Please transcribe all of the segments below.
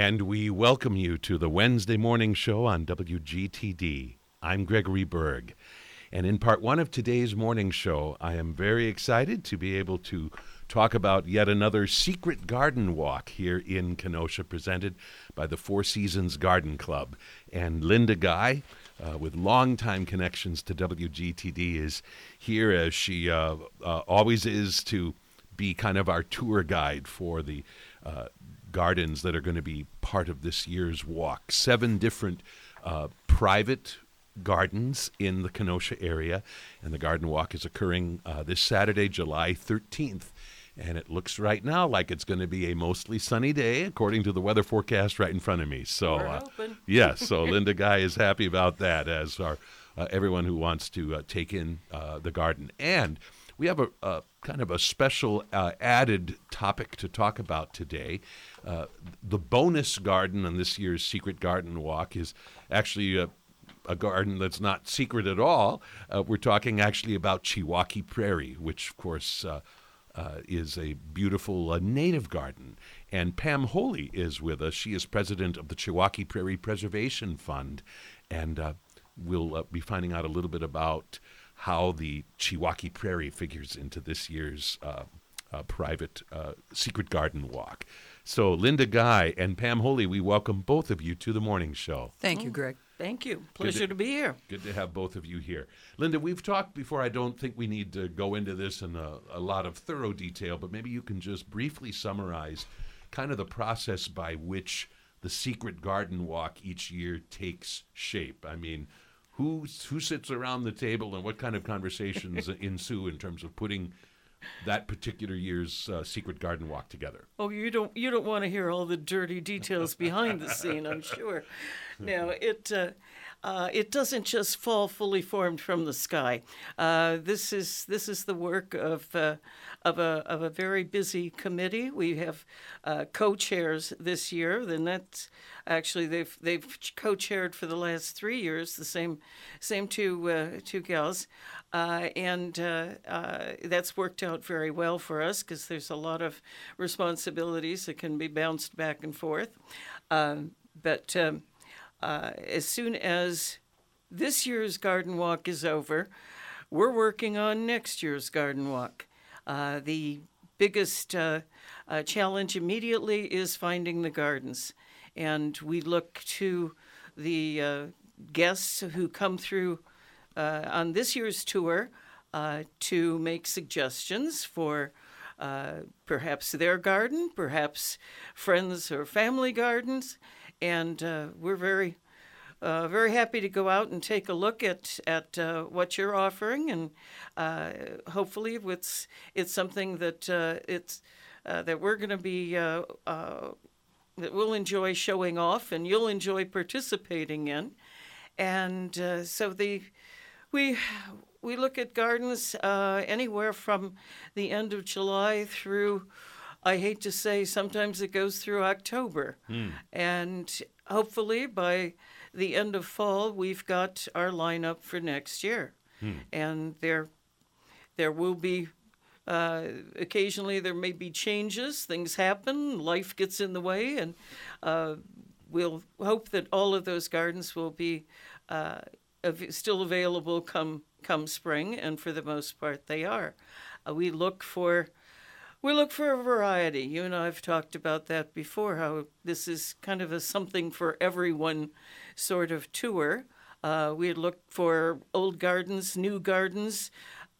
And we welcome you to the Wednesday morning show on WGTD. I'm Gregory Berg. And in part one of today's morning show, I am very excited to be able to talk about yet another secret garden walk here in Kenosha, presented by the Four Seasons Garden Club. And Linda Guy, uh, with longtime connections to WGTD, is here as she uh, uh, always is to be kind of our tour guide for the uh, gardens that are going to be part of this year's walk. Seven different uh, private gardens in the Kenosha area, and the garden walk is occurring uh, this Saturday, July 13th. And it looks right now like it's going to be a mostly sunny day, according to the weather forecast right in front of me. So, uh, yes, so Linda Guy is happy about that, as are uh, everyone who wants to uh, take in uh, the garden. And we have a, a kind of a special uh, added topic to talk about today. Uh, the bonus garden on this year's Secret Garden Walk is actually a, a garden that's not secret at all. Uh, we're talking actually about Chiwaukee Prairie, which, of course, uh, uh, is a beautiful uh, native garden. And Pam Holy is with us. She is president of the Chiwaukee Prairie Preservation Fund. And we'll be finding out a little bit about how the Chiwaukee Prairie figures into this year's private secret garden walk. So, Linda Guy and Pam Holy, we welcome both of you to the morning show. Thank you, oh. Greg. Thank you. Pleasure to, be here. Good to have both of you here. Linda, we've talked before. I don't think we need to go into this in a, a lot of thorough detail, but maybe you can just briefly summarize kind of the process by which the secret garden walk each year takes shape. I mean, who who sits around the table and what kind of conversations ensue in terms of putting that particular year's uh, secret garden walk together. Oh, you don't you don't want to hear all the dirty details behind the scene, I'm sure. Now it uh, uh, it doesn't just fall fully formed from the sky. Uh, this is this is the work of uh, of a of a very busy committee. We have uh, co-chairs this year. Then that's actually they've they've co-chaired for the last three years. The same same two uh, two gals, uh, and that's worked out very well for us because there's a lot of responsibilities that can be bounced back and forth. Um, but um, uh, as soon as this year's garden walk is over, we're working on next year's garden walk. Uh, the biggest uh, uh challenge immediately is finding the gardens. And we look to the uh, guests who come through uh, on this year's tour to make suggestions for perhaps their garden, perhaps friends or family gardens and uh, we're very uh, very happy to go out and take a look at at uh, what you're offering, and uh, hopefully it's it's something that uh, it's uh, that we're going to be that we'll enjoy showing off, and you'll enjoy participating in, and so the we we look at gardens anywhere from the end of July through I hate to say sometimes it goes through October. Hmm. And hopefully by the end of fall, we've got our lineup for next year. Hmm. And there, there will be uh, occasionally there may be changes, things happen, life gets in the way, and uh, we'll hope that all of those gardens will be uh, still available come come spring, and for the most part, they are. Uh, we look for we look for a variety. You and I have talked about that before, how this is kind of a something for everyone sort of tour. Uh, we look for old gardens, new gardens,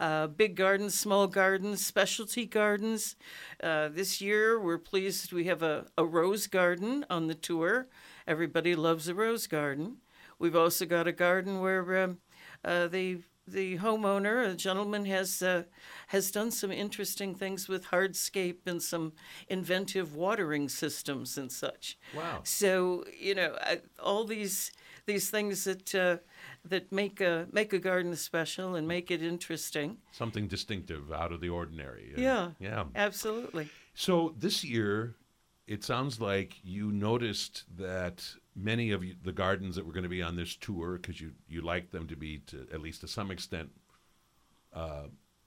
uh, big gardens, small gardens, specialty gardens. Uh, this year, we're pleased we have a, a rose garden on the tour. Everybody loves a rose garden. We've also got a garden where um, uh, they the homeowner, a gentleman, has uh, has done some interesting things with hardscape and some inventive watering systems and such. Wow! So you know, I, all these these things that uh, that make a make a garden special and make it interesting. Something distinctive, out of the ordinary. yeah. Yeah. Absolutely. So this year, it sounds like you noticed that many of the gardens that were going to be on this tour, because you you like them to be to at least to some extent. Uh,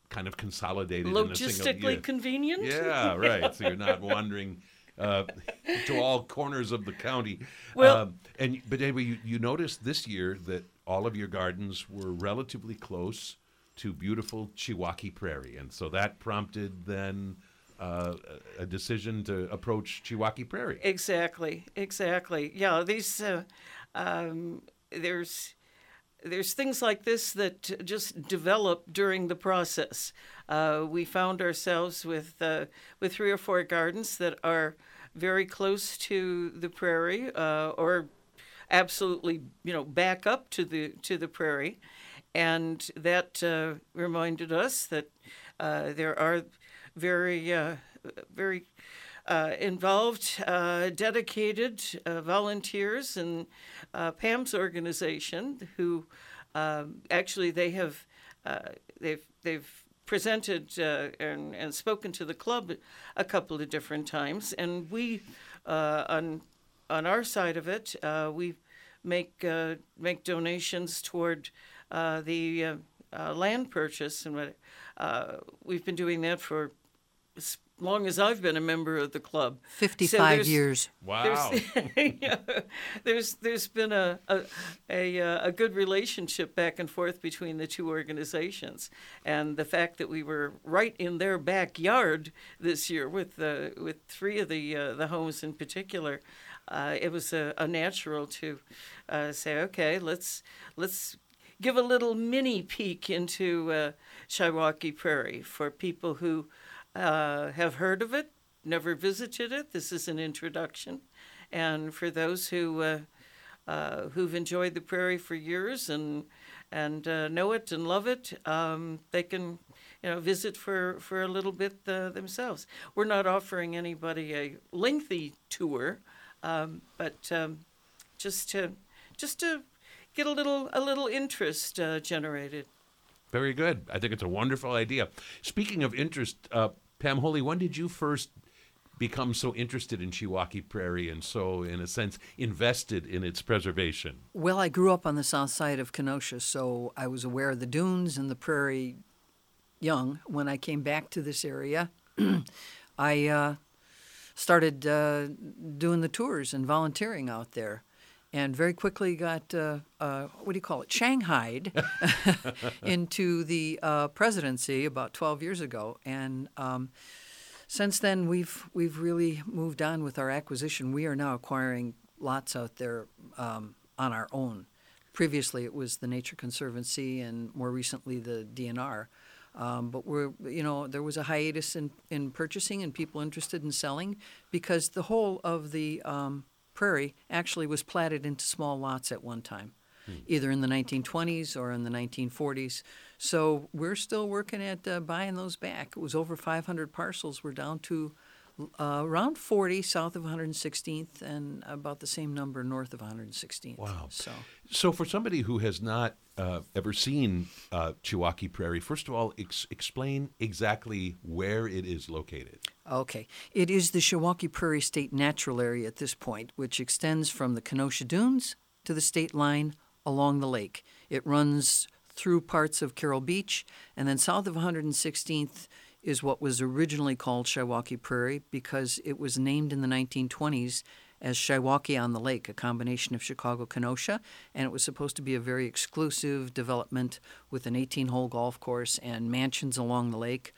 kind of consolidated logistically single, yeah. convenient yeah right so you're not wandering uh, to all corners of the county. Well- Um, and but anyway, you, you noticed this year that all of your gardens were relatively close to beautiful Chiwaukee Prairie, and so that prompted then uh, a decision to approach Chiwaukee Prairie. Exactly, exactly. Yeah, these uh, um, there's there's things like this that just develop during the process. Uh, we found ourselves with uh, with three or four gardens that are very close to the prairie, uh, or absolutely, you know, back up to the to the prairie, and that uh, reminded us that uh, there are very uh, very uh, involved, uh, dedicated uh, volunteers in uh, Pam's organization who um, actually they have uh, they've they've presented and, and spoken to the club a couple of different times, and we on on our side of it we make make donations toward the land purchase, and what, we've been doing that for as long as I've been a member of the club. 55 there's- years. Wow. There's, yeah, there's there's been a a, a uh, a good relationship back and forth between the two organizations, and the fact that we were right in their backyard this year with the with three of the uh, the homes in particular, uh, it was a, a natural to uh, say, okay, let's let's give a little mini peek into uh, Chiwaukee Prairie for people who uh, have heard of it, never visited it. This is an introduction, and for those who uh, uh, who've enjoyed the prairie for years and and uh, know it and love it, um, they can you know visit for for a little bit uh, themselves. We're not offering anybody a lengthy tour, um, but um, just to just to get a little a little interest generated. Very good. I think it's a wonderful idea. Speaking of interest, uh, Pam Holy, when did you first become so interested in Chiwaukee Prairie and so, in a sense, invested in its preservation? Well, I grew up on the south side of Kenosha, so I was aware of the dunes and the prairie young. When I came back to this area, I uh, started uh, doing the tours and volunteering out there. And very quickly got, uh, uh, what do you call it, shanghaied into the uh, presidency about 12 years ago. And um, since then, we've we've really moved on with our acquisition. We are now acquiring lots out there um, on our own. Previously, it was the Nature Conservancy, and more recently, the DNR. Um, but we're, you know, there was a hiatus in, in purchasing and people interested in selling because the whole of the um, prairie actually was platted into small lots at one time, either in the 1920s or in the 1940s. So we're still working at uh, buying those back. It was over 500 parcels. We're down to uh, around 40 south of 116th and about the same number north of 116th. Wow. So So, for somebody who has not uh, ever seen uh, Chiwaukee Prairie, first of all, ex- explain exactly where it is located. Okay. It is the Chiwaukee Prairie State Natural Area at this point, which extends from the Kenosha Dunes to the state line along the lake. It runs through parts of Carol Beach, and then south of 116th is what was originally called Chiwaukee Prairie because it was named in the 1920s as Chiwaukee on the Lake, a combination of Chicago Kenosha, and it was supposed to be a very exclusive development with an 18 hole golf course and mansions along the lake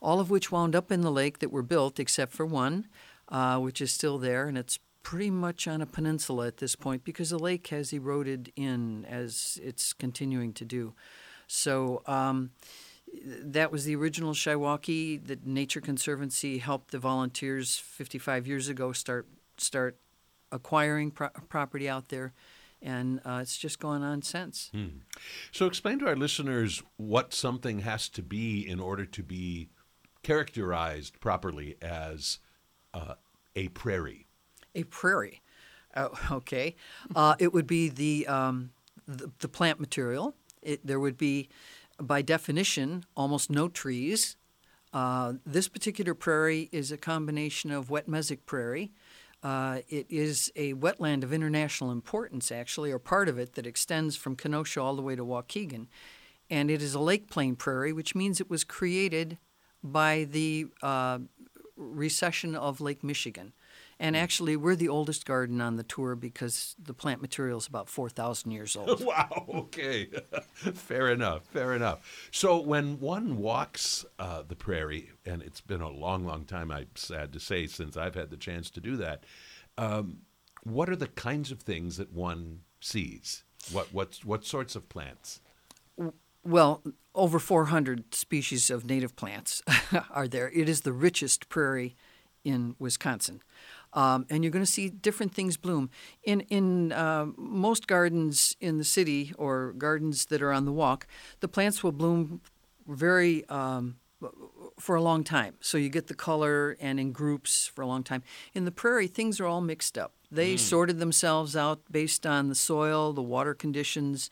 all of which wound up in the lake that were built, except for one, uh, which is still there, and it's pretty much on a peninsula at this point because the lake has eroded in as it's continuing to do. So um, that was the original Chiwaukee. The Nature Conservancy helped the volunteers 55 years ago start start acquiring pro- property out there, and uh, it's just gone on since. So, explain to our listeners what something has to be in order to be characterized properly as uh, a prairie. A prairie. Oh, okay. Uh, it would be the, um, the, the plant material. It, there would be, by definition, almost no trees. Uh, this particular prairie is a combination of wet mesic prairie. Uh, it is a wetland of international importance, actually, or part of it that extends from Kenosha all the way to Waukegan. And it is a lake plain prairie, which means it was created by the uh, recession of Lake Michigan. And actually, we're the oldest garden on the tour because the plant material is about 4,000 years old. wow. Okay. fair enough. Fair enough. So when one walks uh, the prairie, and it's been a long, long time, I'm sad to say, since I've had the chance to do that. Um, what are the kinds of things that one sees? What what what sorts of plants? Well, over 400 species of native plants are there. It is the richest prairie in Wisconsin. Um, and you're going to see different things bloom. In, in uh, most gardens in the city or gardens that are on the walk, the plants will bloom very um, for a long time. So you get the color and in groups for a long time. In the prairie, things are all mixed up. They mm. sorted themselves out based on the soil, the water conditions,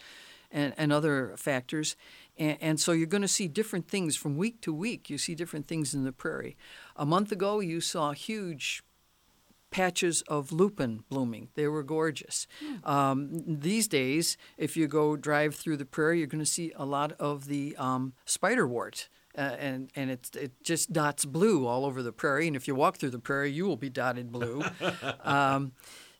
and, and other factors. And, and, so you're going to see different things from week to week. You see different things in the prairie. A month ago, you saw huge patches of lupin blooming. They were gorgeous. Mm. Um, these days, if you go drive through the prairie, you're going to see a lot of the um, spiderwort. Uh, and and it it just dots blue all over the prairie. And if you walk through the prairie, you will be dotted blue. um,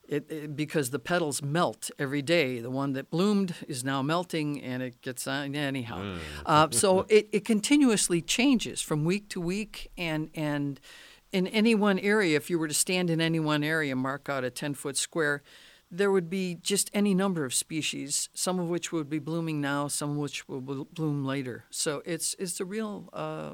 it, it, because the petals melt every day. The one that bloomed is now melting, and it gets on anyhow. Mm. Uh, so it, it continuously changes from week to week, and and in any one area, if you were to stand in any one area, mark out a ten foot square, there would be just any number of species, some of which would be blooming now, some of which will bloom later. So it's it's a real uh,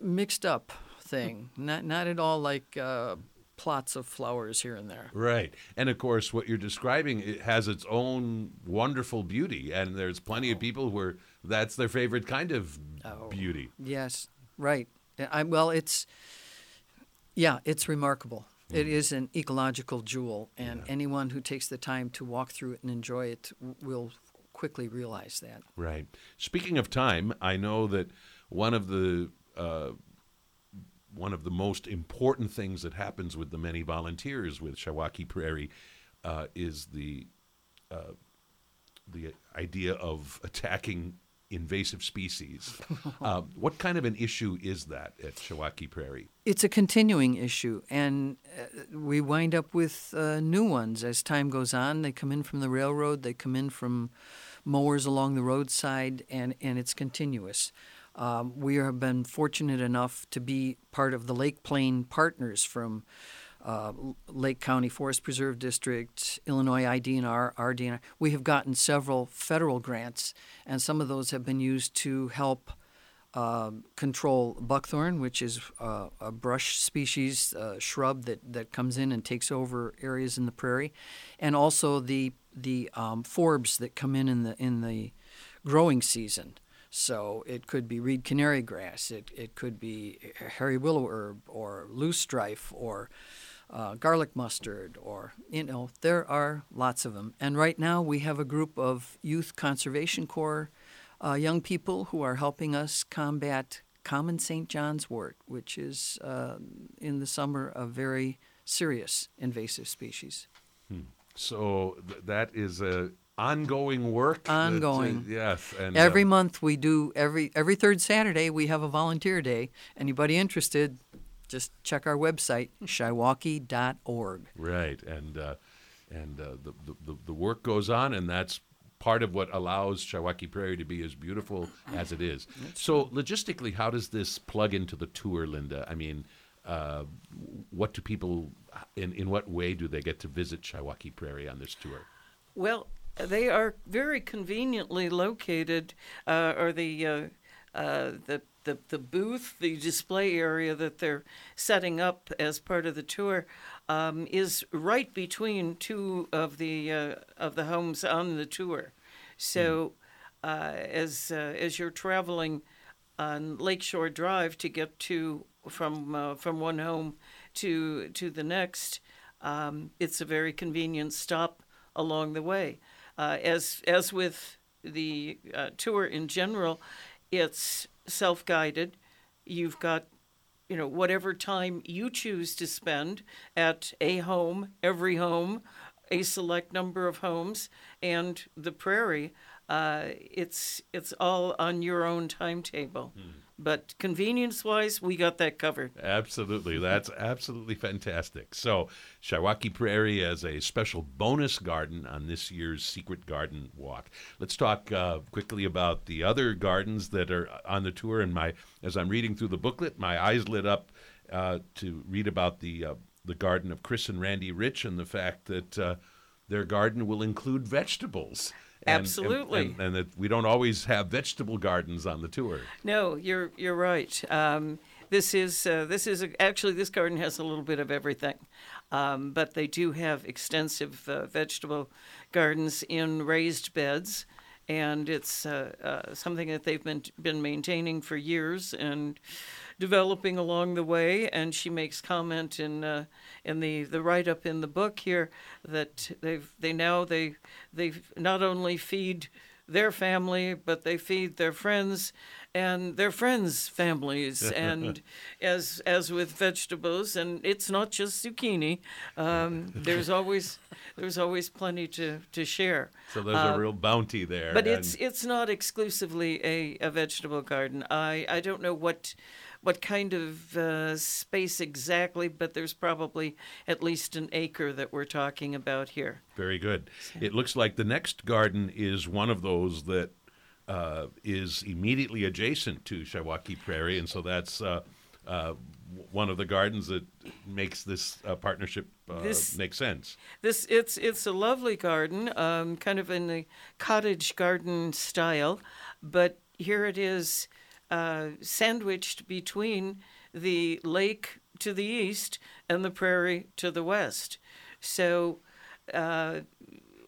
mixed up thing, not not at all like. Uh, plots of flowers here and there. Right. And of course, what you're describing it has its own wonderful beauty. And there's plenty of people where that's their favorite kind of oh, beauty. Yes, right. I, well, it's, yeah, it's remarkable. Mm. It is an ecological jewel. And yeah. anyone who takes the time to walk through it and enjoy it will quickly realize that. Right. Speaking of time, I know that one of the uh, one of the most important things that happens with the many volunteers with Chiwaukee Prairie uh, is the uh, the idea of attacking invasive species. uh, what kind of an issue is that at Chiwaukee Prairie? It's a continuing issue, and uh, we wind up with uh, new ones as time goes on. They come in from the railroad, they come in from mowers along the roadside, and, and it's continuous. Um, we have been fortunate enough to be part of the Lake Plain partners from uh, Lake County Forest Preserve District, Illinois IDNR, RDNR. We have gotten several federal grants, and some of those have been used to help uh, control buckthorn, which is uh, a brush species, uh, shrub that, that comes in and takes over areas in the prairie, and also the the um, forbs that come in in the in the growing season. So it could be reed canary grass, it, it could be hairy willow herb or loosestrife or uh, garlic mustard or, you know, there are lots of them. And right now we have a group of Youth Conservation Corps uh, young people who are helping us combat common St. John's wort, which is uh, in the summer a very serious invasive species. Hmm. So th- that is a ongoing work. Ongoing. That, uh, yes. And every um, month we do every every third Saturday we have a volunteer day. Anybody interested, just check our website shiwaukee.org. Right, and uh, and uh, the, the the work goes on, and that's part of what allows Chiwaukee Prairie to be as beautiful as it is. So logistically, how does this plug into the tour, Linda? I mean. Uh, what do people in in what way do they get to visit Chiwaukee Prairie on this tour? Well, they are very conveniently located, uh, or the, uh, the the the booth, the display area that they're setting up as part of the tour, um, is right between two of the uh, of the homes on the tour. So, mm. as uh, as you're traveling on Lakeshore Drive to get to from uh, from one home to to the next, um, it's a very convenient stop along the way. Uh, as as with the uh, tour in general, it's self-guided. You've got you know whatever time you choose to spend at a home, every home, a select number of homes, and the prairie. Uh, it's it's all on your own timetable. Hmm. But convenience wise, we got that covered. Absolutely. That's absolutely fantastic. So, Chiwaukee Prairie as a special bonus garden on this year's Secret Garden Walk. Let's talk uh, quickly about the other gardens that are on the tour. And my, as I'm reading through the booklet, my eyes lit up uh, to read about the uh, the garden of Chris and Randy Rich and the fact that uh, their garden will include vegetables. And, Absolutely. And, and, and, that we don't always have vegetable gardens on the tour. No, you're you're right. Um, this is uh, this is a, actually this garden has a little bit of everything, um, but they do have extensive uh, vegetable gardens in raised beds, and it's uh, uh something that they've been been maintaining for years and developing along the way. And she makes comment in uh, in the, the write up in the book here that they've they now they they not only feed their family, but they feed their friends and their friends' families. and as as with vegetables, and it's not just zucchini. Um, there's always there's always plenty to, to share. So there's uh, a real bounty there. But it's it's not exclusively a, a vegetable garden. I, I don't know what what kind of uh, space exactly, but there's probably at least an acre that we're talking about here. Very good. It looks like the next garden is one of those that uh, is immediately adjacent to Chiwaukee Prairie, and so that's uh, uh, one of the gardens that makes this uh, partnership uh, this, make sense. This it's it's a lovely garden, um, kind of in the cottage garden style, but here it is uh, sandwiched between the lake to the east and the prairie to the west. So, uh,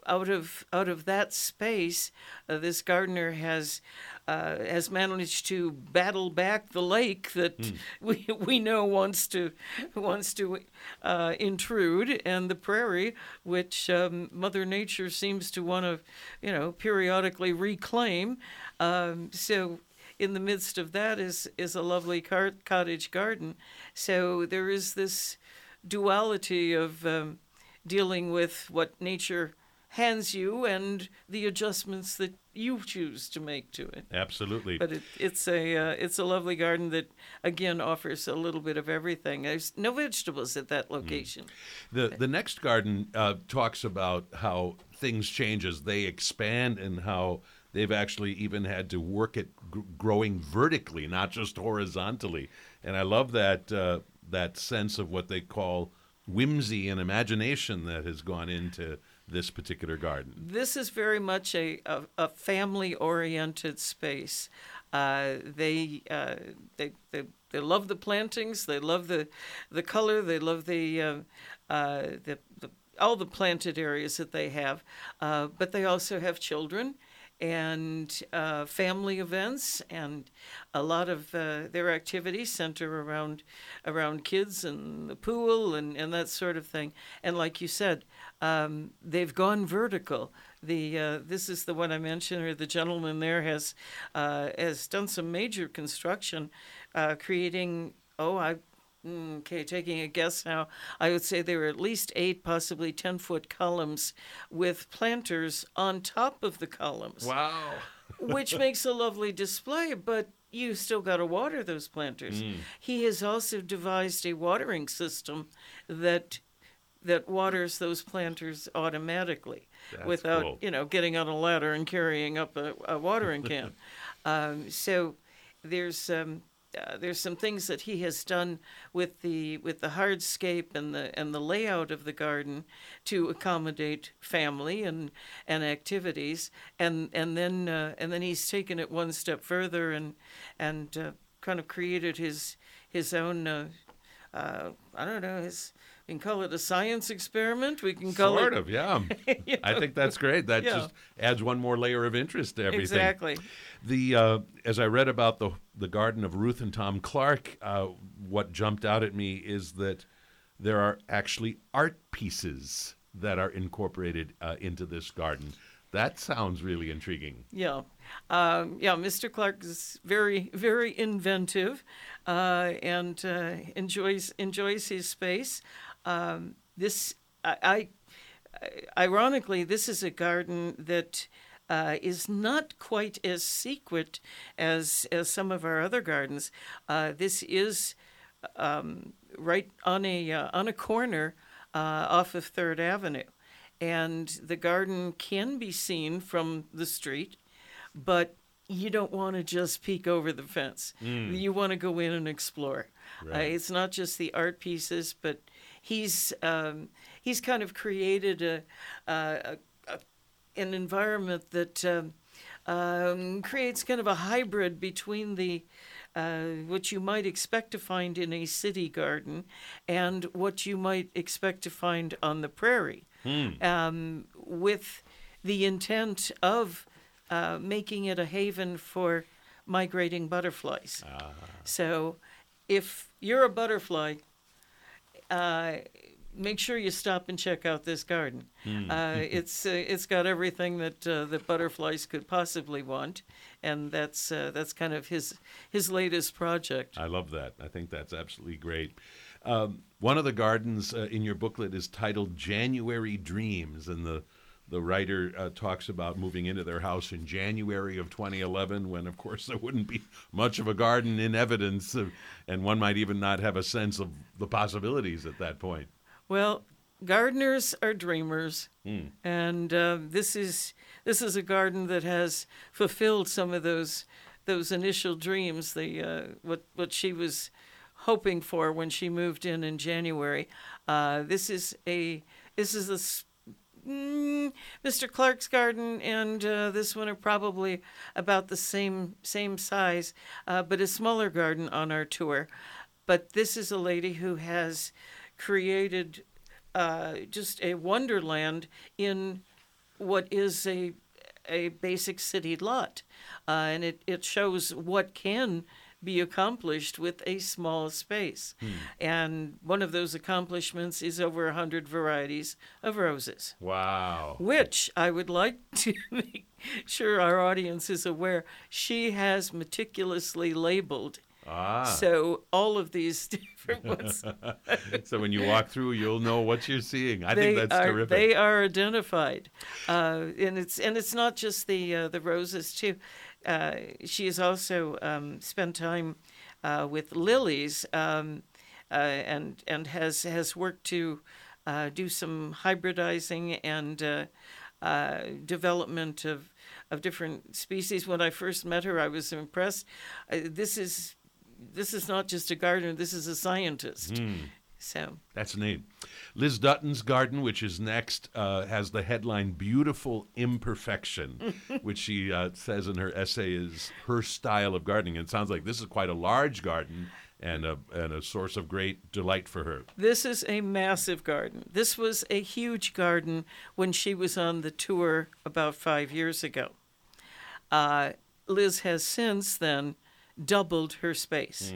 out of out of that space, uh, this gardener has uh, has managed to battle back the lake that mm. we we know wants to wants to uh, intrude, and the prairie, which um, Mother Nature seems to want to, you know, periodically reclaim. Um, so in the midst of that is is a lovely car- cottage garden. So there is this duality of um, dealing with what nature hands you and the adjustments that you choose to make to it. Absolutely. But it, it's a uh, it's a lovely garden that again offers a little bit of everything. There's no vegetables at that location. Mm. The the next garden uh, talks about how things change as they expand and how they've actually even had to work at g- growing vertically, not just horizontally. And I love that uh, that sense of what they call whimsy and imagination that has gone into this particular garden. This is very much a, a, a family oriented space. Uh, they, uh, they, they, they love the plantings, they love the, the color, they love the, uh, uh the, the, all the planted areas that they have, uh, but they also have children and uh, family events, and a lot of uh, their activities center around around kids and the pool and, and that sort of thing. And like you said, um, they've gone vertical. The uh, this is the one I mentioned, or the gentleman there has uh, has done some major construction, uh, creating oh I Okay, taking a guess now, I would say there were at least eight, possibly 10 foot columns with planters on top of the columns. Wow. which makes a lovely display, but you still got to water those planters. Mm. He has also devised a watering system that that waters those planters automatically That's without cool. you know getting on a ladder and carrying up a, a watering can. um, so there's um, uh, there's some things that he has done with the with the hardscape and the and the layout of the garden to accommodate family and and activities. And and then uh, and then he's taken it one step further and and uh, kind of created his his own uh, uh, I don't know his can call it a science experiment. We can call sort it Sort of, yeah. you know? I think that's great. That yeah. just adds one more layer of interest to everything. Exactly. The uh, as I read about the the garden of Ruth and Tom Clark, uh, what jumped out at me is that there are actually art pieces that are incorporated uh, into this garden. That sounds really intriguing. Yeah, um, yeah. Mr. Clark is very, very inventive, uh, and uh, enjoys enjoys his space. Um, this, I, I, ironically, this is a garden that uh, is not quite as secret as as some of our other gardens. Uh, this is um, right on a uh, on a corner uh, off of Third Avenue, and the garden can be seen from the street, but you don't want to just peek over the fence. You want to go in and explore. Uh, Right. it's not just the art pieces, but he's um, he's kind of created a, a, a an environment that um, um, creates kind of a hybrid between the uh, what you might expect to find in a city garden and what you might expect to find on the prairie, um, with the intent of uh, making it a haven for migrating butterflies. So, if you're a butterfly, uh, make sure you stop and check out this garden. Uh, it's uh, it's got everything that uh, that butterflies could possibly want, and that's uh, that's kind of his his latest project. I love that. I think that's absolutely great. Um, one of the gardens uh, in your booklet is titled January Dreams, and the the writer uh, talks about moving into their house in January of 2011, when, of course, there wouldn't be much of a garden in evidence, uh, and one might even not have a sense of the possibilities at that point. Well, gardeners are dreamers, and uh, this is this is a garden that has fulfilled some of those those initial dreams. The uh, what what she was hoping for when she moved in in January. Uh, this is a this is a mm, Mr. Clark's garden and uh, this one are probably about the same same size, uh, but a smaller garden on our tour. But this is a lady who has created uh, just a wonderland in what is a a basic city lot, uh, and it, it shows what can be accomplished with a small space. And one of those accomplishments is over a hundred varieties of roses Wow. which I would like to make sure our audience is aware she has meticulously labeled. Ah. So all of these different ones, so when you walk through, you'll know what you're seeing. I they think that's are terrific. they are identified, uh, and it's and it's not just the uh, the roses too. Uh, she has also um, spent time uh, with lilies, um, uh, and and has has worked to uh, do some hybridizing and uh, development of of different species. When I first met her, I was impressed. This is this is not just a gardener. This is a scientist. So. That's neat. Liz Dutton's garden, which is next, uh, has the headline "Beautiful Imperfection," which she uh, says in her essay is her style of gardening. And it sounds like this is quite a large garden and a and a source of great delight for her. This is a massive garden. This was a huge garden when she was on the tour about five years ago. Uh, Liz has since then doubled her space.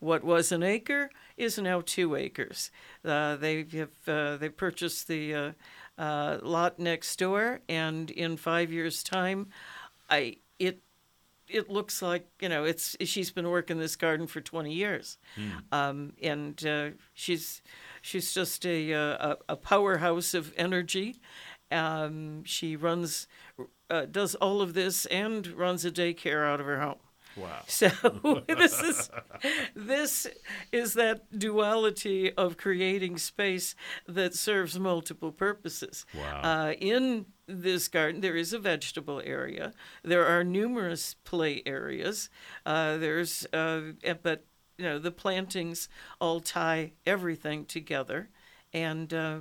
What was an acre is now two acres. Uh, they have uh, they purchased the uh, uh, lot next door, and in five years' time, I it it looks like you know it's she's been working this garden for 20 years. Um, and uh, she's she's just a, uh, a a powerhouse of energy. Um, she runs uh, does all of this and runs a daycare out of her home Wow. so this is this is that duality of creating space that serves multiple purposes. Wow. Uh, in this garden, there is a vegetable area. There are numerous play areas. Uh, there's uh, eh, but you know the plantings all tie everything together, and uh,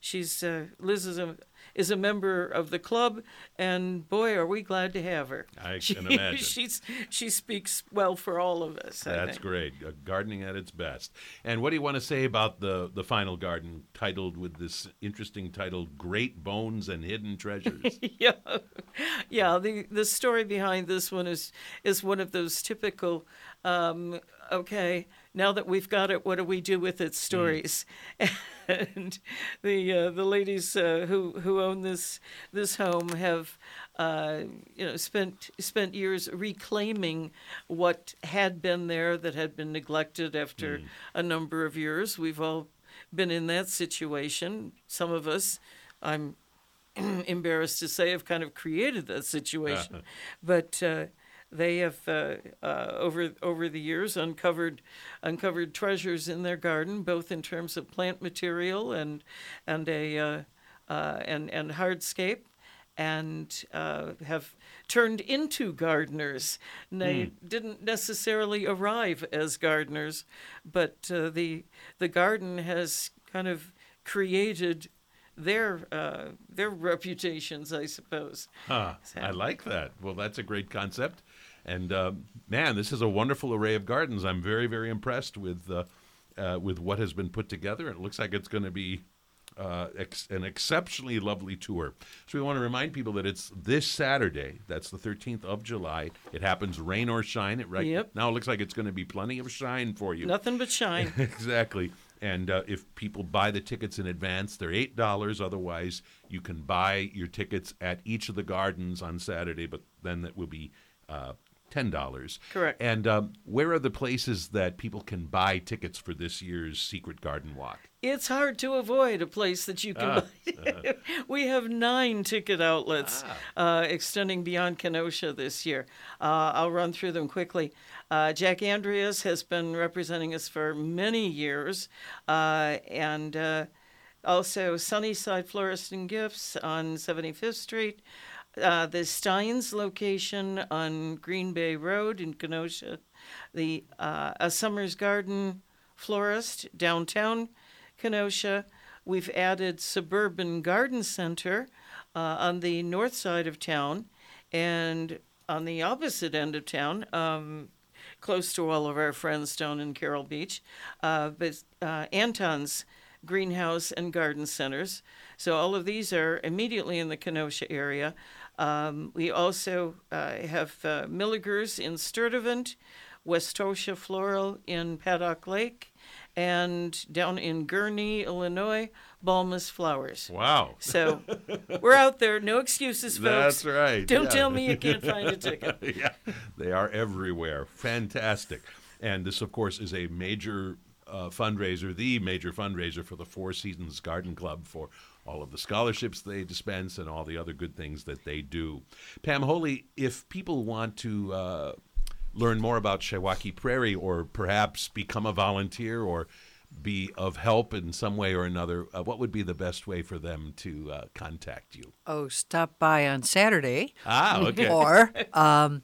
she's uh, Liz is a is a member of the club, and boy, are we glad to have her. I She- can imagine. she's she speaks well for all of us. That's great. Uh, gardening at its best. And what do you want to say about the the final garden, titled with this interesting title, "Great Bones and Hidden Treasures"? yeah, yeah. The the story behind this one is is one of those typical. Um, okay, now that we've got it, what do we do with its Stories, and the uh, the ladies uh, who who own this this home have. Uh, you know, spent spent years reclaiming what had been there that had been neglected after a number of years. We've all been in that situation. Some of us, I'm embarrassed to say, have kind of created that situation. but uh, they have uh, uh, over over the years uncovered uncovered treasures in their garden, both in terms of plant material and and a uh, uh, and and hardscape, and uh, have turned into gardeners. They didn't necessarily arrive as gardeners, but uh, the the garden has kind of created their uh, their reputations, I suppose. Huh, I like that. Well, that's a great concept. And uh, man, this is a wonderful array of gardens. I'm very, very impressed with uh, uh, with what has been put together. It looks like it's going to be uh, ex- an exceptionally lovely tour. So we want to remind people that it's this Saturday. That's the 13th of July. It happens rain or shine. It right Yep. now it looks like it's going to be plenty of shine for you. Nothing but shine. exactly. And uh, if people buy the tickets in advance, they're eight dollars. Otherwise, you can buy your tickets at each of the gardens on Saturday, but then that will be uh, ten dollars. Correct. And um, where are the places that people can buy tickets for this year's Secret Garden Walk? It's hard to avoid a place that you can buy. we have nine ticket outlets uh, extending beyond Kenosha this year. Uh, I'll run through them quickly. Uh, Jack Andreas has been representing us for many years, uh, and uh, also Sunnyside Florist and Gifts on 75th Street. Uh, the Steins location on Green Bay Road in Kenosha, the uh, A Summer's Garden Florist downtown Kenosha. We've added Suburban Garden Center uh, on the north side of town, and on the opposite end of town, um, close to all of our friends down in Carol Beach, uh, but uh, Anton's Greenhouse and Garden Centers. So all of these are immediately in the Kenosha area. Um, we also uh, have uh, Milaeger's in Sturtevant, Westosha Floral in Paddock Lake, and down in Gurnee, Illinois, Balmus Flowers. Wow. So we're out there. No excuses, folks. That's right. Don't yeah. tell me you can't find a ticket. yeah, they are everywhere. Fantastic. And this, of course, is a major uh, fundraiser, the major fundraiser for the Four Seasons Garden Club for all of the scholarships they dispense and all the other good things that they do. Pam Holy, if people want to uh, learn more about Chiwaukee Prairie or perhaps become a volunteer or be of help in some way or another, uh, what would be the best way for them to uh, contact you? Oh, stop by on Saturday. Ah, okay. Or um,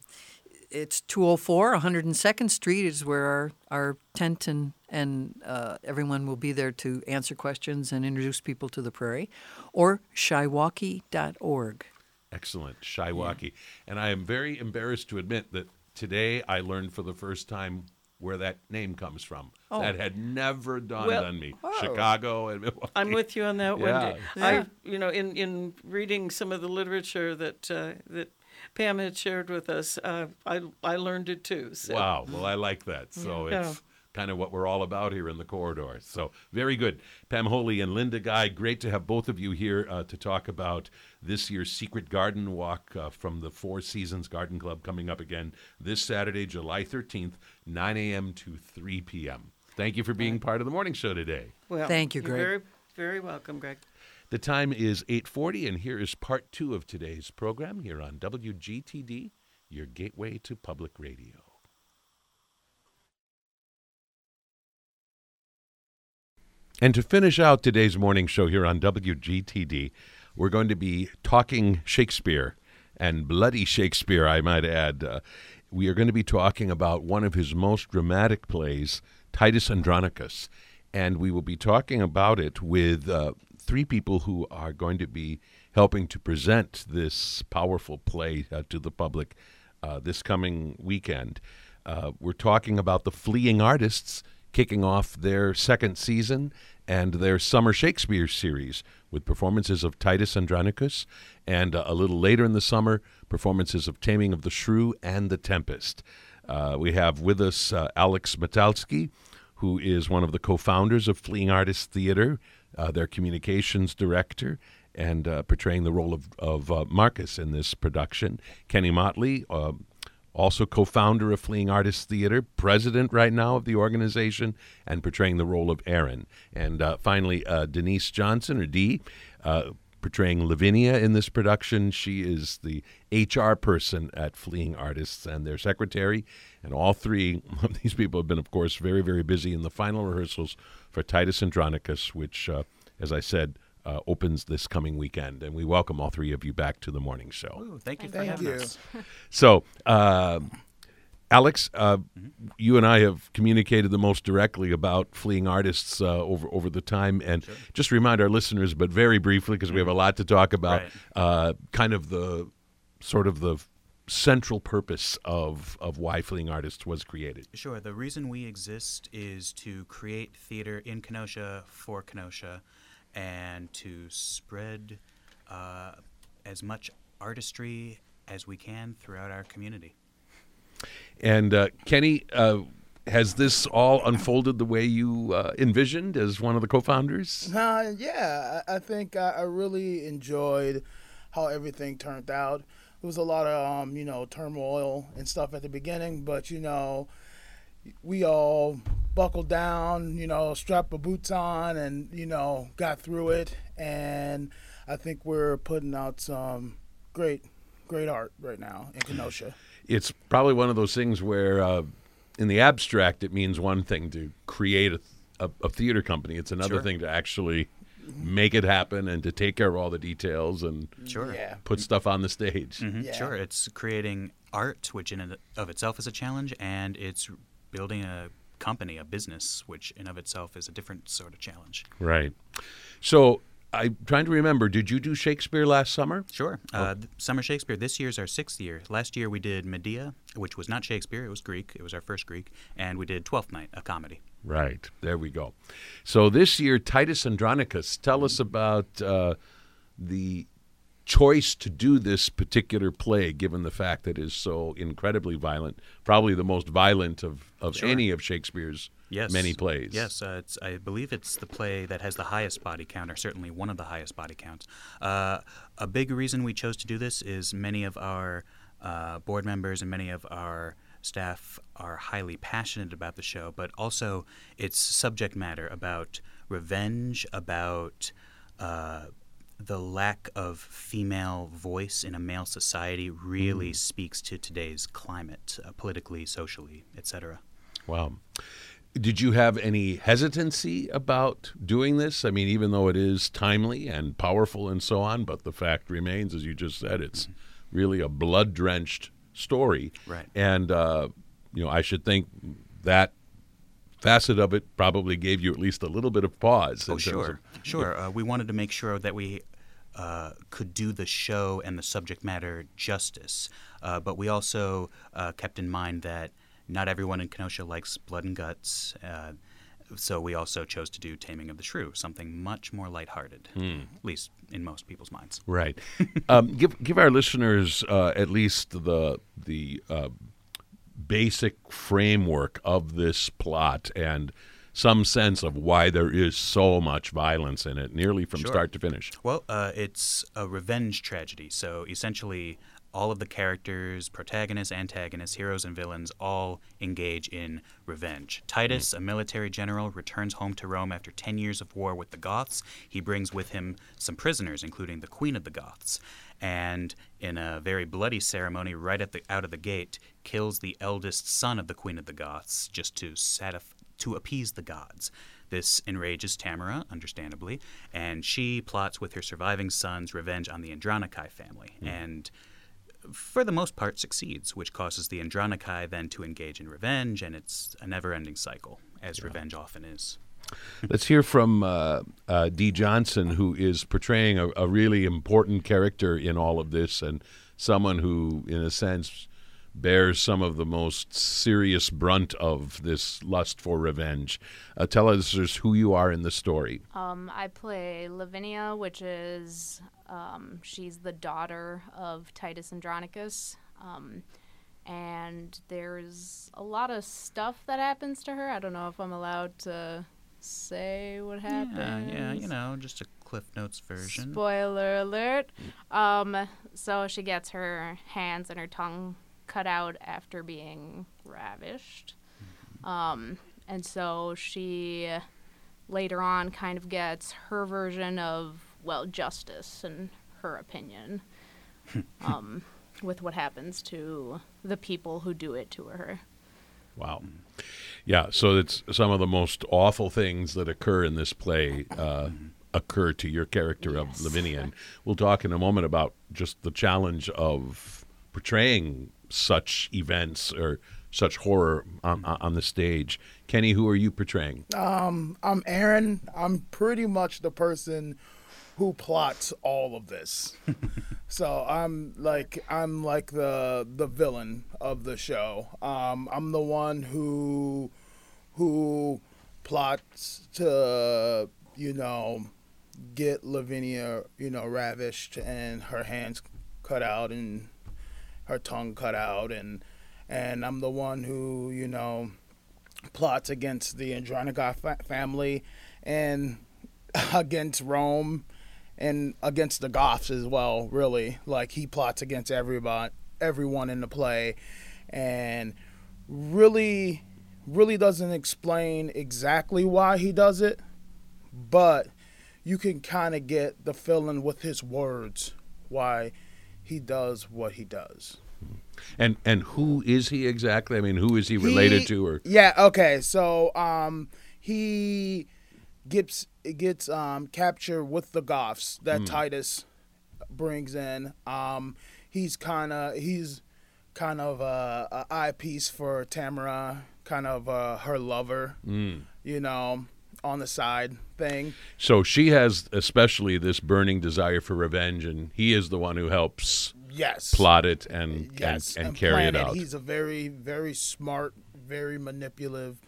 it's 204 102nd Street is where our, our tent and, and uh, everyone will be there to answer questions and introduce people to the prairie. Or shiwaukee.org. Excellent, Chiwaukee. And I am very embarrassed to admit that today I learned for the first time where that name comes from. Oh. That had never dawned Well- on me. Whoa. Chicago and Milwaukee. I'm with you on that, one. Yeah. I, you know, in, in reading some of the literature that uh, that Pam had shared with us, uh, I I learned it too. So. Wow. Well, I like that. So Yeah. it's kind of what we're all about here in the corridor. So very good. Pam Holy and Linda Guy, great to have both of you here uh, to talk about this year's Secret Garden Walk uh, from the Four Seasons Garden Club coming up again this Saturday, July 13th, 9 a.m. to 3 p.m. Thank you for being part of the morning show today. Well, Thank you, you're Greg. Very, very welcome, Greg. The time is 8:40 and here is part 2 of today's program here on WGTD, your gateway to public radio. And to finish out today's morning show here on WGTD, we're going to be talking Shakespeare and bloody Shakespeare, I might add. Uh, we are going to be talking about one of his most dramatic plays, Titus Andronicus. And we will be talking about it with uh, three people who are going to be helping to present this powerful play uh, to the public uh, this coming weekend. Uh, we're talking about the Fleeing Artists kicking off their second season and their summer Shakespeare series with performances of Titus Andronicus and uh, a little later in the summer, performances of Taming of the Shrew and The Tempest. Uh, we have with us uh, Alex Metalski, who is one of the co founders of Fleeing Artists Theater, uh, their communications director, and uh, portraying the role of, of uh, Marcus in this production. Kenny Motley, also co founder of Fleeing Artists Theater, president right now of the organization, and portraying the role of Aaron. And uh, finally, uh, Denise Johnson, or Dee, uh, portraying Lavinia in this production. She is the HR person at Fleeing Artists and their secretary. And all three of these people have been, of course, very, very busy in the final rehearsals for Titus Andronicus, which, uh, as I said, uh, opens this coming weekend. And we welcome all three of you back to the morning show. Ooh, thank you for Thank having you. us. So, uh, Alex, uh, you and I have communicated the most directly about fleeing artists uh, over over the time, and just remind our listeners, but very briefly, because we have a lot to talk about, Right. uh, kind of the sort of the central purpose of of why fleeing artists was created. Sure. The reason we exist is to create theater in Kenosha for Kenosha and to spread uh, as much artistry as we can throughout our community. And uh, Kenny, uh, has this all unfolded the way you uh, envisioned as one of the co-founders? Uh, yeah, I, I think I, I really enjoyed how everything turned out. There was a lot of um, you know turmoil and stuff at the beginning, but you know we all buckled down, you know, strapped our boots on, and you know got through it. And I think we're putting out some great, great art right now in Kenosha. it's probably one of those things where, uh, in the abstract, it means one thing to create a, a, a theater company. It's another Sure. thing to actually make it happen and to take care of all the details and Sure. Yeah. put stuff on the stage. Mhm, Yeah. Sure. It's creating art, which in and of itself is a challenge, and it's building a company, a business, which in of itself is a different sort of challenge. Right. So I'm trying to remember. Did you do Shakespeare last summer? Sure. Uh, Summer Shakespeare. This year's our sixth year. Last year we did Medea, which was not Shakespeare. It was Greek. It was our first Greek, and we did Twelfth Night, a comedy. Right. There we go. So this year, Titus Andronicus. Tell us about uh, the choice to do this particular play, given the fact that it is so incredibly violent, probably the most violent of, of Sure. any of Shakespeare's Yes. many plays. Yes, uh, it's, I believe it's the play that has the highest body count, or certainly one of the highest body counts. Uh, a big reason we chose to do this is many of our uh, board members and many of our staff are highly passionate about the show, but also its subject matter about revenge, about uh, the lack of female voice in a male society really speaks to today's climate, uh, politically, socially, etc. Wow. Did you have any hesitancy about doing this? I mean, even though it is timely and powerful and so on, but the fact remains, as you just said, it's really a blood drenched story. Right. And, uh, you know, I should think that facet of it probably gave you at least a little bit of pause. Oh, sure, of- sure. Uh, we wanted to make sure that we uh, could do the show and the subject matter justice, uh, but we also uh, kept in mind that not everyone in Kenosha likes blood and guts. Uh, so we also chose to do Taming of the Shrew, something much more lighthearted, Hmm. at least in most people's minds. Right. um, give give our listeners uh, at least the the uh, basic framework of this plot and some sense of why there is so much violence in it, nearly from Sure. start to finish. Well, uh, it's a revenge tragedy. So essentially, all of the characters, protagonists, antagonists, heroes, and villains all engage in revenge. Mm. Titus, a military general, returns home to Rome after 10 years of war with the Goths. He brings with him some prisoners, including the Queen of the Goths. And in a very bloody ceremony, right at the out of the gate, kills the eldest son of the Queen of the Goths just to satisfy to appease the gods. This enrages Tamora, understandably, and she plots with her surviving sons revenge on the Andronici family, mm. and for the most part succeeds, which causes the Andronici then to engage in revenge, and it's a never-ending cycle, as revenge often is. Let's hear from uh, uh, Dee Johnson, who is portraying a, a really important character in all of this, and someone who, in a sense, bears some of the most serious brunt of this lust for revenge. Uh, tell us who you are in the story. Um, I play Lavinia, which is um, she's the daughter of Titus Andronicus. Um, and there's a lot of stuff that happens to her. I don't know if I'm allowed to say what happens. Yeah, yeah, you know, just a Cliff Notes version. Spoiler alert. Um, so she gets her hands and her tongue cut out after being ravished. Um, and so she later on kind of gets her version of well, justice in her opinion, um, with what happens to the people who do it to her. Wow. Yeah, so it's some of the most awful things that occur in this play uh, occur to your character of Lavinia. And we'll talk in a moment about just the challenge of portraying such events or such horror on, on the stage. Kenny, who are you portraying? I'm Aaron. I'm pretty much the person who plots all of this. so I'm like I'm like the the villain of the show. Um, I'm the one who who plots to you know get Lavinia you know ravished and her hands cut out and her tongue cut out and and I'm the one who you know plots against the Andronikov fa- family and against Rome and against the Goths as well. Really, like he plots against everybody, everyone in the play, and really, really doesn't explain exactly why he does it, but you can kind of get the feeling with his words why he does what he does. And and who is he exactly? I mean, who is he related He- to? Or yeah okay so um he gets gets um captured with the goths that titus brings in. Um he's kind of he's kind of a, a eyepiece for tamora kind of uh, her lover you know on the side thing. So she has especially this burning desire for revenge, and he is the one who helps yes. plot it and yes and, and, carry it. out. he's a very very smart very manipulative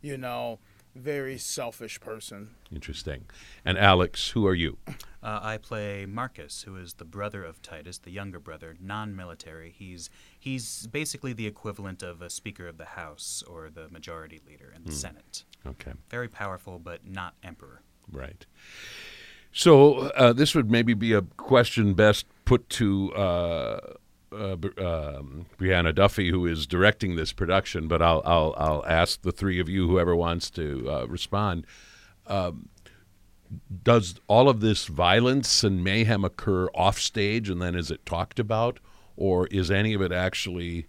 you know very selfish person Interesting. And Alex, who are you? Uh, I play Marcus, who is the brother of Titus, the younger brother, non-military. He's he's basically the equivalent of a Speaker of the House or the Majority Leader in the Senate. Okay. Very powerful, but not emperor. Right. So uh, this would maybe be a question best put to uh, uh, um, Brianna Duffy, who is directing this production. But I'll I'll I'll ask the three of you, whoever wants to uh, respond. Um, does all of this violence and mayhem occur off stage, and then is it talked about, or is any of it actually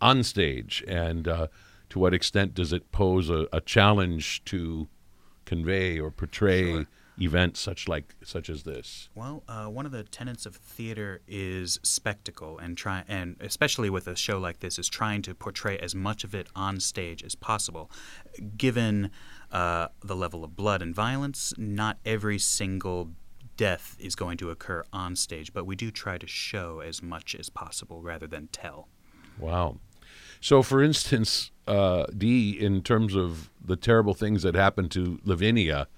on stage? And uh, to what extent does it pose a, a challenge to convey or portray events such like such as this? Well, uh, one of the tenets of theater is spectacle, and try and especially with a show like this, is trying to portray as much of it on stage as possible. Given uh, the level of blood and violence, not every single death is going to occur on stage, but we do try to show as much as possible rather than tell. Wow. So, for instance, uh, Dee, in terms of the terrible things that happened to Lavinia,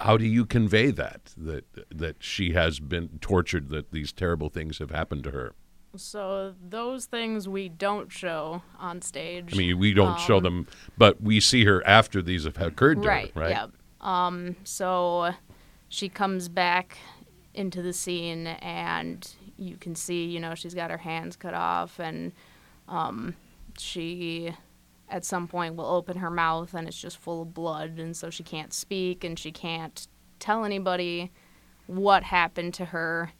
how do you convey that that that she has been tortured, that these terrible things have happened to her? So those things we don't show on stage. I mean, we don't show them, but we see her after these have occurred to right, her, right? Yeah. Um. So she comes back into the scene, and you can see, you know, she's got her hands cut off, and um, she at some point will open her mouth, and it's just full of blood, and so she can't speak, and she can't tell anybody what happened to her.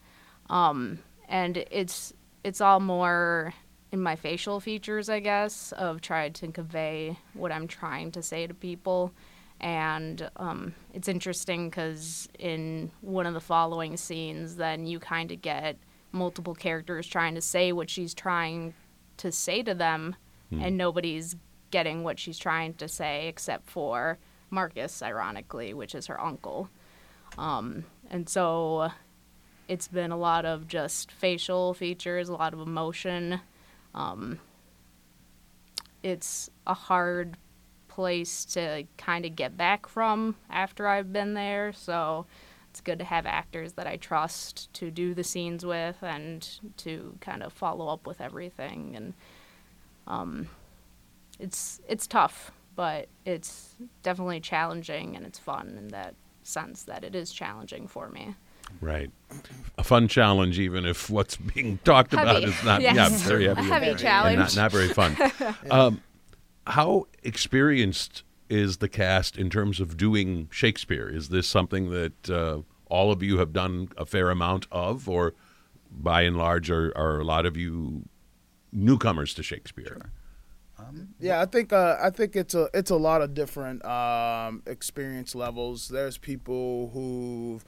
Um, and it's it's all more in my facial features, I guess, of trying to convey what I'm trying to say to people. And um, it's interesting because in one of the following scenes, then you kind of get multiple characters trying to say what she's trying to say to them, and nobody's getting what she's trying to say except for Marcus, ironically, which is her uncle. Um, and so it's been a lot of just facial features, a lot of emotion. Um, it's a hard place to kind of get back from after I've been there, so it's good to have actors that I trust to do the scenes with and to kind of follow up with everything. And um, it's it's tough, but it's definitely challenging and it's fun in that sense that it is challenging for me. Right. A fun challenge, even if what's being talked about is not, yeah, very heavy. A heavy and challenge. not, not very fun. um, how experienced is the cast in terms of doing Shakespeare? Is this something that uh, all of you have done a fair amount of, or by and large, are, are a lot of you newcomers to Shakespeare? Yeah, I think uh, I think it's a it's a lot of different um, experience levels. There's people who've,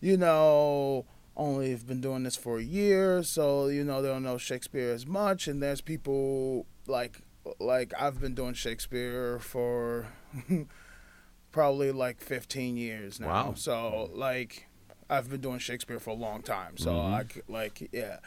you know, only have been doing this for a year, so you know they don't know Shakespeare as much. And there's people like like I've been doing Shakespeare for probably like 15 years now. Wow. So like I've been doing Shakespeare for a long time. So Mhm. I like yeah.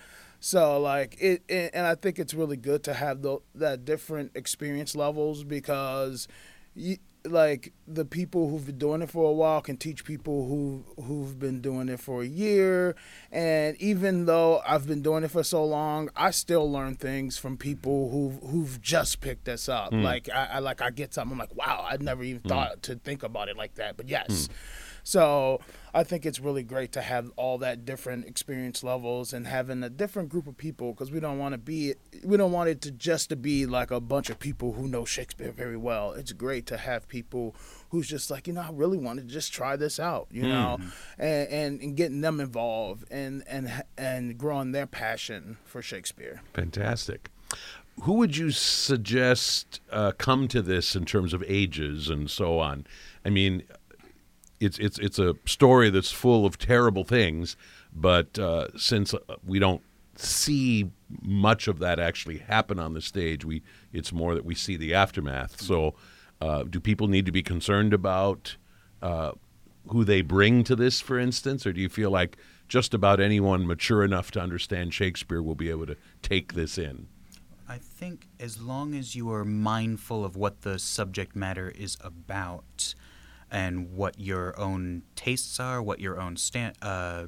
So like it, it, and I think it's really good to have the, that different experience levels because, you, like the people who've been doing it for a while can teach people who who've been doing it for a year, and even though I've been doing it for so long, I still learn things from people who who've just picked this up. Hmm. Like I, I like I get something I'm like, wow, I never even hmm. thought to think about it like that, but yes. Hmm. So I think it's really great to have all that different experience levels and having a different group of people because we don't want to be we don't want it to just to be like a bunch of people who know Shakespeare very well. It's great to have people who's just like you know I really want to just try this out, you know, and, and and getting them involved and and and growing their passion for Shakespeare. Fantastic. Who would you suggest uh, come to this in terms of ages and so on? I mean, it's it's it's a story that's full of terrible things, but uh, since we don't see much of that actually happen on the stage, we it's more that we see the aftermath. So, uh, do people need to be concerned about uh, who they bring to this, for instance, or do you feel like just about anyone mature enough to understand Shakespeare will be able to take this in? I think as long as you are mindful of what the subject matter is about and what your own tastes are, what your own stan- uh,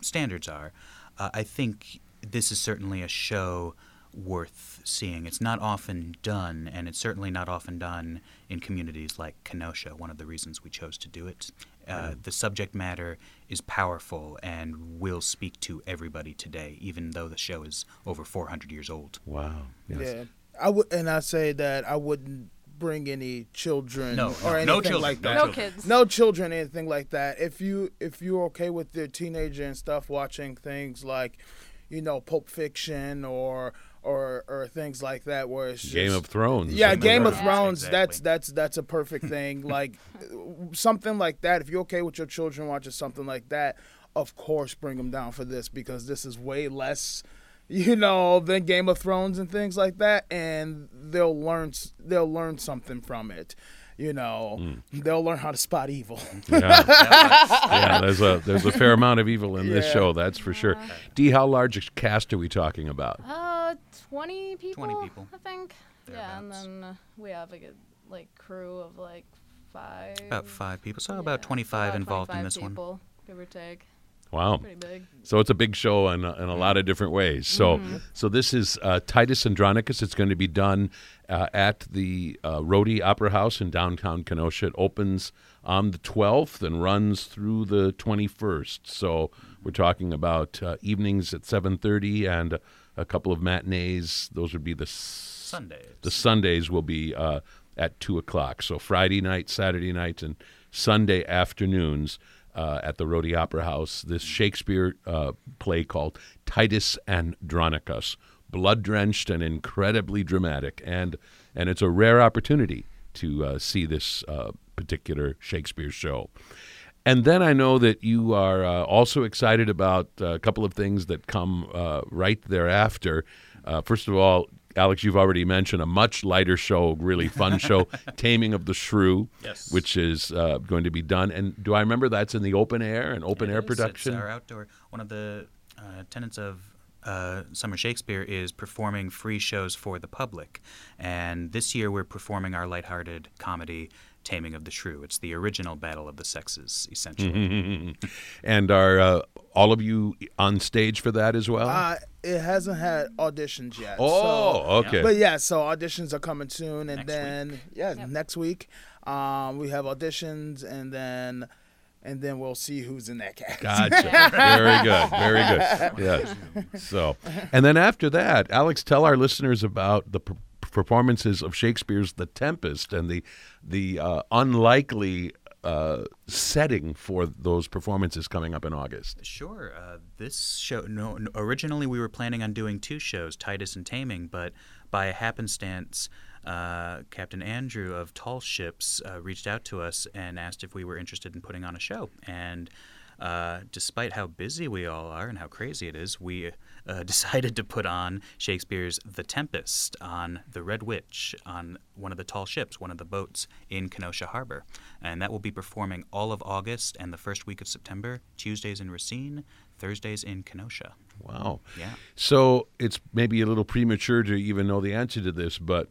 standards are, uh, I think this is certainly a show worth seeing. It's not often done, and it's certainly not often done in communities like Kenosha, one of the reasons we chose to do it. Uh, the subject matter is powerful and will speak to everybody today, even though the show is over 400 years old. Wow. Yes. Yeah, I would, and I say that I wouldn't bring any children No, or no, anything no children, like that. No children. kids. No children, anything like that. If you if you're okay with the teenager and stuff, watching things like, you know, Pulp Fiction or or or things like that, where it's Game of Thrones. yeah, Game of rest. Yeah. Thrones. That's that's that's a perfect thing. Like something like that. If you're okay with your children watching something like that, of course, bring them down for this because this is way less, you know, than Game of Thrones and things like that, and they'll learn they'll learn something from it. You know, they'll learn how to spot evil. Yeah. yeah, there's a there's a fair amount of evil in this show, that's for sure. Dee, how large a cast are we talking about? Uh, 20 people. 20 people. I think. Yeah, and then uh, we have like a like crew of like five. About five people, so yeah, about 25 about involved in 25 this one. people, Give or take. Wow. Pretty big. So it's a big show in, a- in a lot of different ways. So so this is uh, Titus Andronicus. It's going to be done uh, at the uh, Rhode Opera House in downtown Kenosha. It opens on the 12th and runs through the 21st. So we're talking about uh, evenings at 7:30 and a couple of matinees. Those would be the s- Sundays. the Sundays will be uh, at two o'clock. So Friday night, Saturday night, and Sunday afternoons uh, at the Rhode Opera House. This Shakespeare uh, play called Titus Andronicus, blood drenched and incredibly dramatic, and and it's a rare opportunity to uh, see this uh, particular Shakespeare show. And then I know that you are uh, also excited about a couple of things that come right thereafter. First of all, Alex, you've already mentioned a much lighter show, really fun show, Taming of the Shrew, Yes. which is uh, going to be done. And do I remember that's in the open air, an open It air is. production? It's our outdoor. One of the uh, tenets of uh, Summer Shakespeare is performing free shows for the public, and this year we're performing our lighthearted comedy. Taming of the Shrew. It's the original Battle of the Sexes, essentially. and are uh, all of you on stage for that as well? Uh, it hasn't had auditions yet. oh, so- okay. But yeah, so auditions are coming soon, and Next then yeah, Yep. next week, um, we have auditions, and then and then we'll see who's in that cast. Gotcha. Very good. Very good. Yes. So, and then after that, Alex, tell our listeners about the per- performances of Shakespeare's *The Tempest* and the the uh, unlikely uh, setting for those performances coming up in August? Sure. Uh, this show, no, originally we were planning on doing two shows, Titus and Taming, but by happenstance, uh, Captain Andrew of Tall Ships uh, reached out to us and asked if we were interested in putting on a show. And uh, despite how busy we all are and how crazy it is, we uh, decided to put on Shakespeare's The Tempest on the Red Witch on one of the tall ships, one of the boats in Kenosha Harbor. And that will be performing all of August and the first week of September, Tuesdays in Racine, Thursdays in Kenosha. Wow. Yeah. So it's maybe a little premature to even know the answer to this, but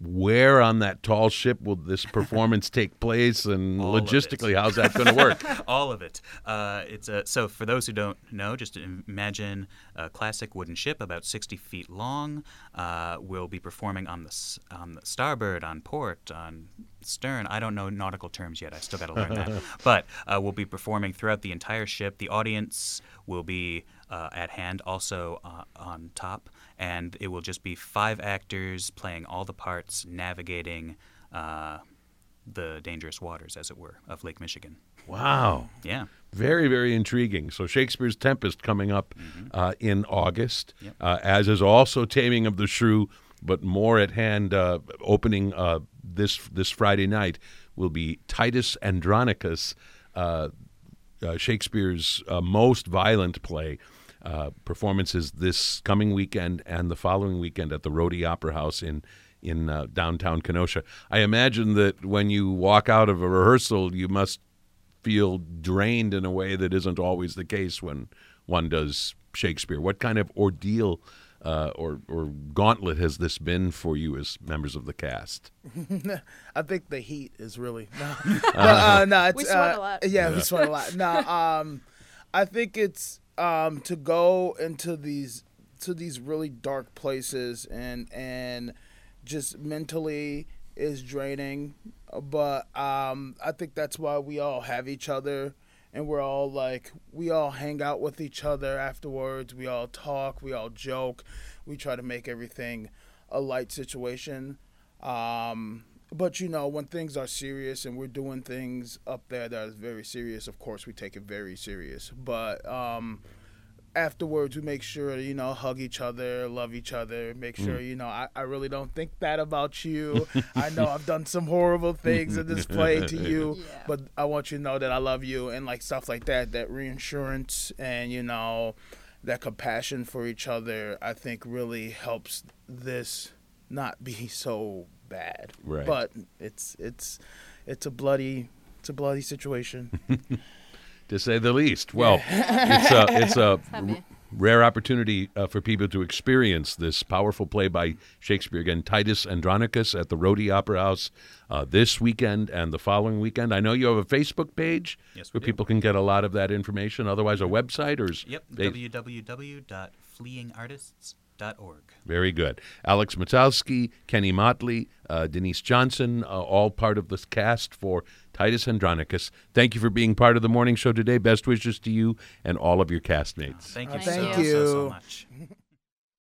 where on that tall ship will this performance take place and All logistically how's that going to work all of it. Uh, it's a, so for those who don't know, just imagine a classic wooden ship about 60 feet long. Uh, we'll be performing on the on the starboard, on port, on stern. I don't know nautical terms yet. I still got to learn that. But uh, we'll be performing throughout the entire ship. The audience will be uh, at hand, also uh, on top, and it will just be five actors playing all the parts, navigating. Uh, the dangerous waters, as it were, of Lake Michigan. wow Yeah. very very intriguing so shakespeare's tempest coming up uh, in august Yep. uh, as is also taming of the shrew but more at hand uh, opening uh, this this friday night will be titus andronicus uh, uh, Shakespeare's uh, most violent play. Uh, performances this coming weekend and the following weekend at the Rhode Opera House in in uh, downtown Kenosha. I imagine that when you walk out of a rehearsal, you must feel drained in a way that isn't always the case when one does Shakespeare. What kind of ordeal uh, or or gauntlet has this been for you as members of the cast? I think the heat is really no, no, uh, no it's, We sweat uh, a lot. Yeah, we sweat a lot. No, um, I think it's um, to go into these to these really dark places and and just mentally is draining. But um, I think that's why we all have each other. And we're all like, we all hang out with each other afterwards. We all talk. We all joke. We try to make everything a light situation. Um, but you know, when things are serious and we're doing things up there that is very serious, of course we take it very serious. But um, afterwards, we make sure you know hug each other, love each other. Make sure you know I, I really don't think that about you. I know I've done some horrible things in this play to you, Yeah. but I want you to know that I love you and like stuff like that. That reinsurance and you know that compassion for each other, I think really helps this not be so bad. Right. But it's it's it's a bloody it's a bloody situation. to say the least. Well, it's a it's a rare opportunity uh, for people to experience this powerful play by Shakespeare again, Titus Andronicus at the Rhode Opera House uh, this weekend and the following weekend. I know you have a Facebook page Yes, where do. people can get a lot of that information. Otherwise, a website or is Yep. fa- www.fleeingartists.org. very good. Alex Matowski, Kenny Motley, uh, Denise Johnson, uh, all part of this cast for Titus Andronicus. Thank you for being part of the morning show today. Best wishes to you and all of your castmates. Thank you, Thank so, you. so, so much.